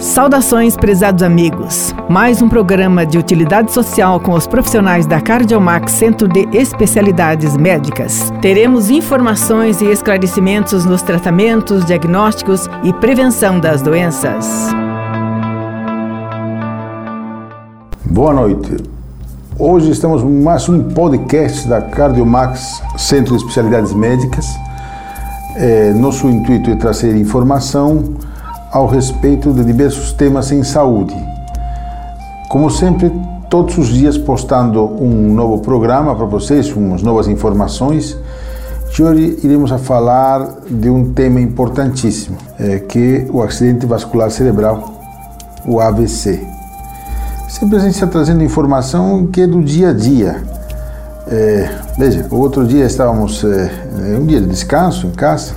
Saudações, prezados amigos. Mais um programa de utilidade social com os profissionais da Cardiomax Centro de Especialidades Médicas. Teremos informações e esclarecimentos nos tratamentos, diagnósticos e prevenção das doenças. Boa noite. Hoje estamos em mais um podcast da Cardiomax Centro de Especialidades Médicas. É, nosso intuito é trazer informação ao respeito de diversos temas em saúde. Como sempre, todos os dias postando um novo programa para vocês, umas novas informações. E hoje iremos a falar de um tema importantíssimo, é, que é o acidente vascular cerebral, o AVC. Sempre a gente está trazendo informação que é do dia a dia. É, veja, outro dia estávamos, é, um dia de descanso em casa,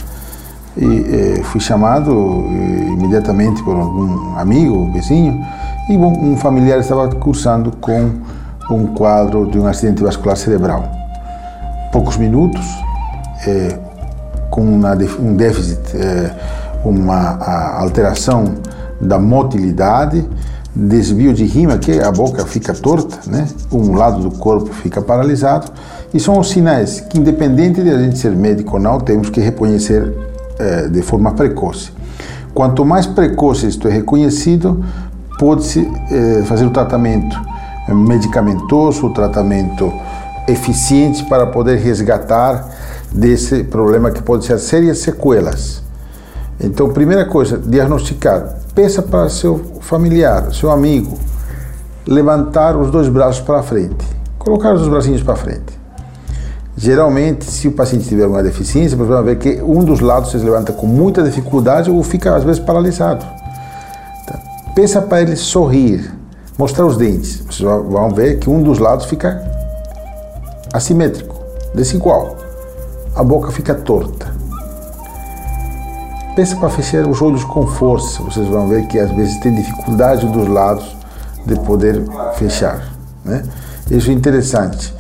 e eh, fui chamado eh, imediatamente por algum amigo, vizinho, e bom, um familiar estava cursando com um quadro de um acidente vascular cerebral. Poucos minutos, eh, com uma, um déficit, uma alteração da motilidade, desvio de rima, que a boca fica torta, né? um lado do corpo fica paralisado, e são os sinais que, independente de a gente ser médico ou não, temos que reconhecer é, de forma precoce. Quanto mais precoce isto é reconhecido, pode-se é, fazer o tratamento medicamentoso, o tratamento eficiente para poder resgatar desse problema que pode ser sérias sequelas. Então, primeira coisa, diagnosticar. Peça para seu familiar, seu amigo, levantar os dois braços para frente, colocar os bracinhos para frente. Geralmente, se o paciente tiver uma deficiência, você vai ver que um dos lados se levanta com muita dificuldade ou fica às vezes paralisado. Então, pensa para ele sorrir, mostrar os dentes. Vocês vão ver que um dos lados fica assimétrico, desigual. A boca fica torta. Pensa para fechar os olhos com força. Vocês vão ver que às vezes tem dificuldade dos lados de poder fechar. Né? Isso é interessante.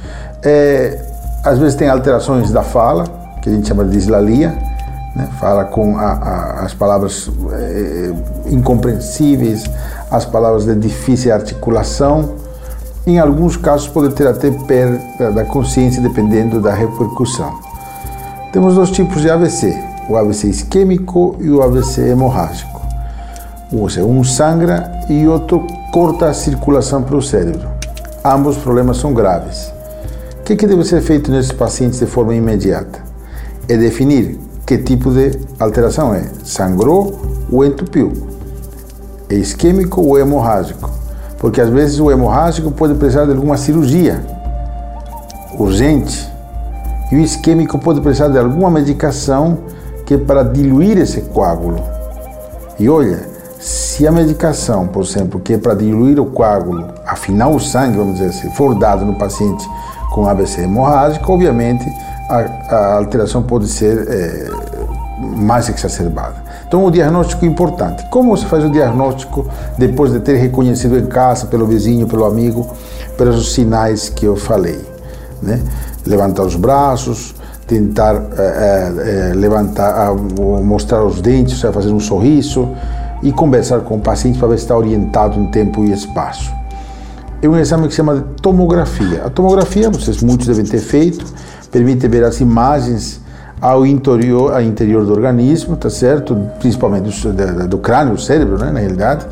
É, às vezes tem alterações da fala, que a gente chama de dislalia, né? fala com a, a, as palavras é, incompreensíveis, as palavras de difícil articulação. Em alguns casos pode ter até perda da consciência dependendo da repercussão. Temos dois tipos de AVC, o AVC isquêmico e o AVC hemorrágico. Um sangra e outro corta a circulação para o cérebro. Ambos problemas são graves. O que, que deve ser feito nesses pacientes de forma imediata? É definir que tipo de alteração é. Sangrou ou entupiu? É isquêmico ou hemorrágico? Porque às vezes o hemorrágico pode precisar de alguma cirurgia urgente e o isquêmico pode precisar de alguma medicação que é para diluir esse coágulo. E olha, se a medicação, por exemplo, que é para diluir o coágulo, afinar o sangue, vamos dizer assim, for dado no paciente com AVC hemorrágico, obviamente a, a alteração pode ser é, mais exacerbada. Então, o diagnóstico é importante. Como você faz o diagnóstico depois de ter reconhecido em casa, pelo vizinho, pelo amigo, pelos sinais que eu falei? Né? Levantar os braços, tentar é, é, levantar, mostrar os dentes, fazer um sorriso e conversar com o paciente para ver se está orientado em tempo e espaço é um exame que se chama tomografia. A tomografia, vocês muitos devem ter feito, permite ver as imagens ao interior, ao interior do organismo, tá certo? Principalmente do, do, crânio, do cérebro, né? na realidade,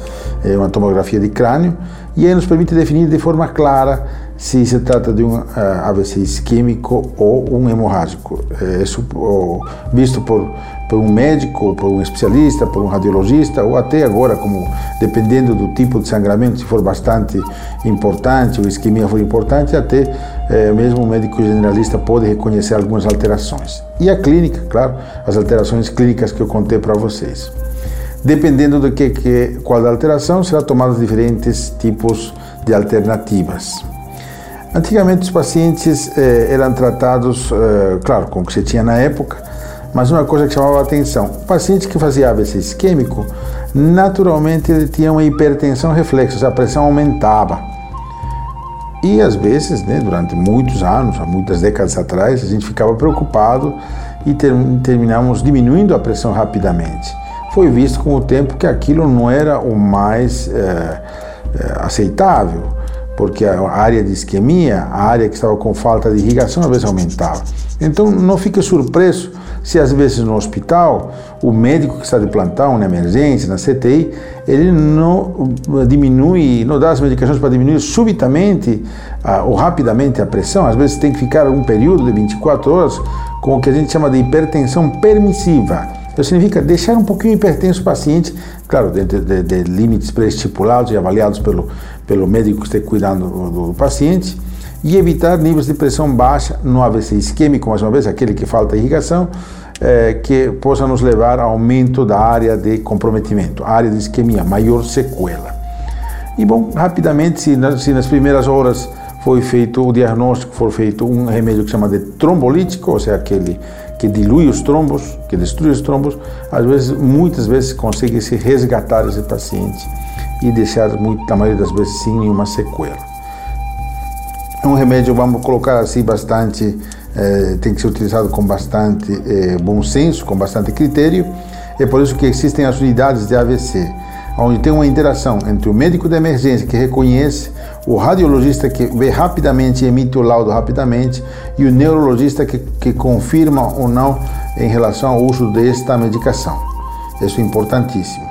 é uma tomografia de crânio, e aí nos permite definir de forma clara se se trata de um uh, eh, AVC isquêmico ou um hemorrágico. É, visto por, por um médico, por um especialista, por um radiologista, ou até agora, como dependendo do tipo de sangramento, se for bastante importante, ou isquemia for importante, até é, mesmo o médico generalista pode reconhecer algumas alterações. E a clínica, claro, as alterações clínicas que eu contei para vocês. Dependendo do que, que qual da alteração, será tomados diferentes tipos de alternativas. Antigamente os pacientes eh, eram tratados, eh, claro, com o que se tinha na época, mas uma coisa que chamava a atenção: o paciente que fazia AVC isquêmico, naturalmente ele tinha uma hipertensão reflexa, a pressão aumentava. E às vezes, né, durante muitos anos, há muitas décadas atrás, a gente ficava preocupado e ter, terminamos diminuindo a pressão rapidamente. foi visto com o tempo que aquilo não era o mais é, é, aceitável, porque a área de isquemia, a área que estava com falta de irrigação, às vezes aumentava. Então não fique surpreso se às vezes no hospital o médico que está de plantão, na emergência, na CTI, ele não diminui, não dá as medicações para diminuir subitamente ah, ou rapidamente a pressão, às vezes tem que ficar um período de 24 horas com o que a gente chama de hipertensão permissiva. Isso significa deixar um pouquinho hipertenso o paciente, claro, de, de, de limites pré-estipulados e avaliados pelo, pelo médico que esteja cuidando do, do paciente e evitar níveis de pressão baixa no AVC isquêmico, mais uma vez, aquele que falta irrigação, é, que possa nos levar a aumento da área de comprometimento, área de isquemia, maior sequela. E bom, rapidamente, se nas, se nas primeiras horas foi feito o diagnóstico, for feito um remédio que chama de trombolítico, ou seja, aquele que dilui os trombos, que destrui os trombos, às vezes, muitas vezes consegue se resgatar esse paciente e deixar, muito, na maioria das vezes, sem nenhuma sequela. Um remédio, vamos colocar assim, bastante, eh, tem que ser utilizado com bastante eh, bom senso, com bastante critério. É por isso que existem as unidades de AVC, onde tem uma interação entre o médico de emergência que reconhece, o radiologista que vê rapidamente e emite o laudo rapidamente, e o neurologista que, que confirma ou não em relação ao uso desta medicação. Isso é importantíssimo.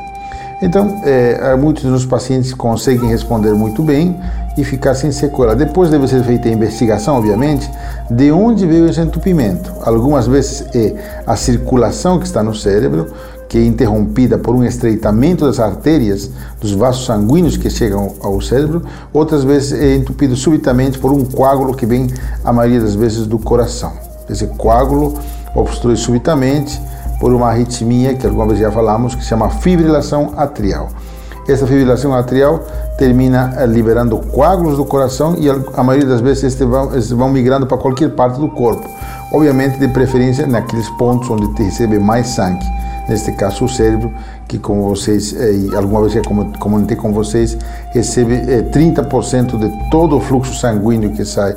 Então, é, muitos dos pacientes conseguem responder muito bem e ficar sem sequela. Depois deve ser feita a investigação, obviamente, de onde veio esse entupimento. Algumas vezes é a circulação que está no cérebro, que é interrompida por um estreitamento das artérias, dos vasos sanguíneos que chegam ao cérebro. Outras vezes é entupido subitamente por um coágulo que vem, a maioria das vezes, do coração. Esse coágulo obstrui subitamente por uma arritmia, que alguma vez já falamos, que se chama fibrilação atrial. Essa fibrilação atrial termina eh, liberando coágulos do coração e a maioria das vezes estes vão, estes vão migrando para qualquer parte do corpo. Obviamente, de preferência naqueles pontos onde te recebe mais sangue. Neste caso, o cérebro, que como vocês, eh, alguma vez já comentei com vocês, recebe eh, 30% de todo o fluxo sanguíneo que sai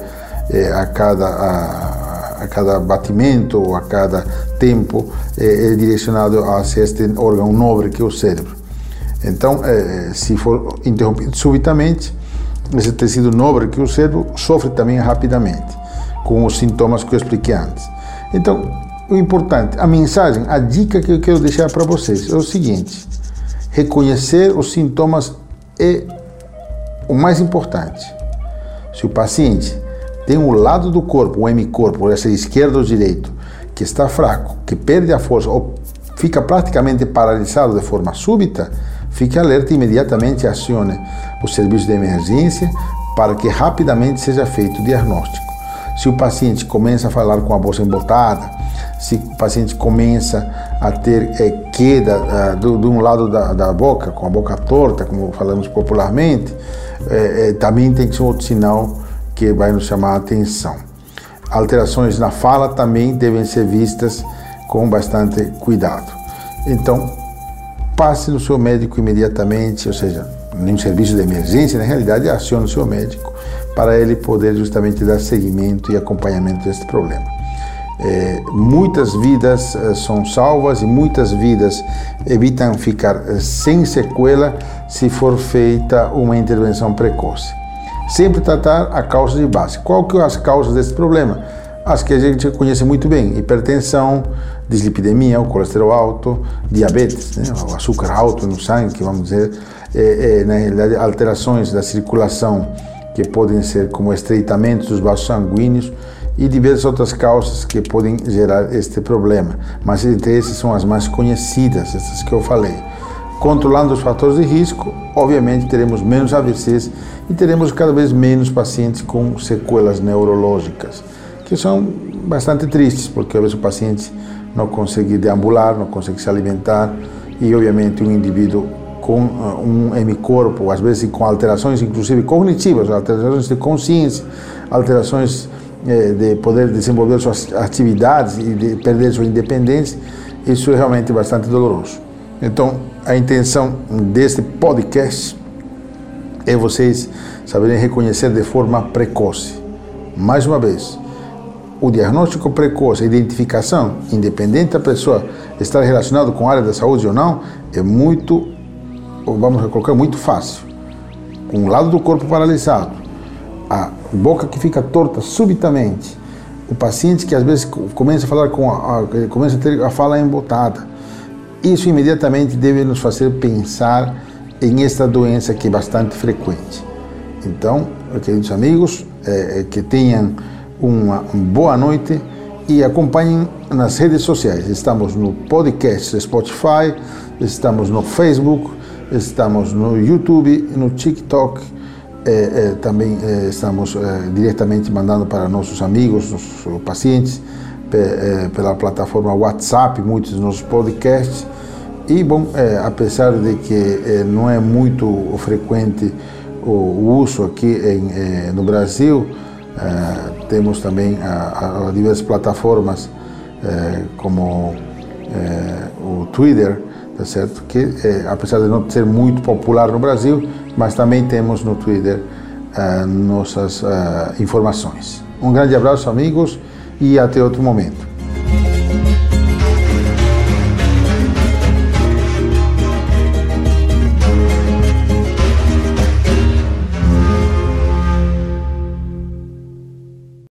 eh, a cada a, a cada batimento ou a cada tempo é, é direcionado a este órgão nobre que é o cérebro. Então, é, se for interrompido subitamente, esse tecido nobre que é o cérebro sofre também rapidamente, com os sintomas que eu expliquei antes. Então, o importante, a mensagem, a dica que eu quero deixar para vocês é o seguinte: reconhecer os sintomas é o mais importante. Se o paciente tem um lado do corpo, o hemicorpo, essa esquerda ou direito, que está fraco, que perde a força ou fica praticamente paralisado de forma súbita, fique alerta e imediatamente acione o serviço de emergência para que rapidamente seja feito o diagnóstico. Se o paciente começa a falar com a bolsa embotada, se o paciente começa a ter é, queda uh, do, de um lado da, da, boca, com a boca torta, como falamos popularmente, é, é, também tem que ser outro sinal que vai nos chamar a atenção. Alterações na fala também devem ser vistas com bastante cuidado. Então, passe no seu médico imediatamente, ou seja, em um serviço de emergência, na realidade, acione o seu médico para ele poder justamente dar seguimento e acompanhamento deste problema. É, muitas vidas é, são salvas e muitas vidas evitam ficar é, sem sequela se for feita uma intervenção precoce. Sempre tratar a causa de base. Qual que são as causas desse problema? As que a gente conhece muito bem: hipertensão, dislipidemia, o colesterol alto, diabetes, né? o açúcar alto no sangue, vamos dizer, é, é, na realidade, alterações da circulação que podem ser como estreitamento dos vasos sanguíneos e diversas outras causas que podem gerar este problema. Mas entre essas são as mais conhecidas, essas que eu falei. Controlando os fatores de risco, obviamente teremos menos AVCs e teremos cada vez menos pacientes com sequelas neurológicas, que são bastante tristes, porque às vezes o paciente não consegue deambular, não consegue se alimentar e, obviamente, um indivíduo com uh, um hemicorpo, às vezes com alterações, inclusive cognitivas, alterações de consciência, alterações eh, de poder desenvolver suas atividades e de perder sua independência, isso é realmente bastante doloroso. Então, a intenção deste podcast é vocês saberem reconhecer de forma precoce. Mais uma vez, o diagnóstico precoce, a identificação, independente da pessoa estar relacionado com a área da saúde ou não é muito, vamos colocar, muito fácil. Com um lado do corpo paralisado, a boca que fica torta subitamente, o paciente que às vezes começa a falar com a, a começa a ter a fala embotada, isso imediatamente deve nos fazer pensar em esta doença que é bastante frequente. Então, queridos amigos, é, que tenham uma boa noite e acompanhem nas redes sociais. Estamos no podcast Spotify, estamos no Facebook, estamos no YouTube, no TikTok. É, é, também estamos diretamente mandando para nossos amigos, nossos pacientes, pela plataforma WhatsApp, muitos dos nossos podcasts. E, bom, apesar de que não é muito frequente o, o uso aqui em, no Brasil, temos também a, a diversas plataformas é, como é, o Twitter, tá certo? Que é, apesar de não ser muito popular no Brasil, mas também temos no Twitter nossas informações. Um grande abraço, amigos, e até outro momento.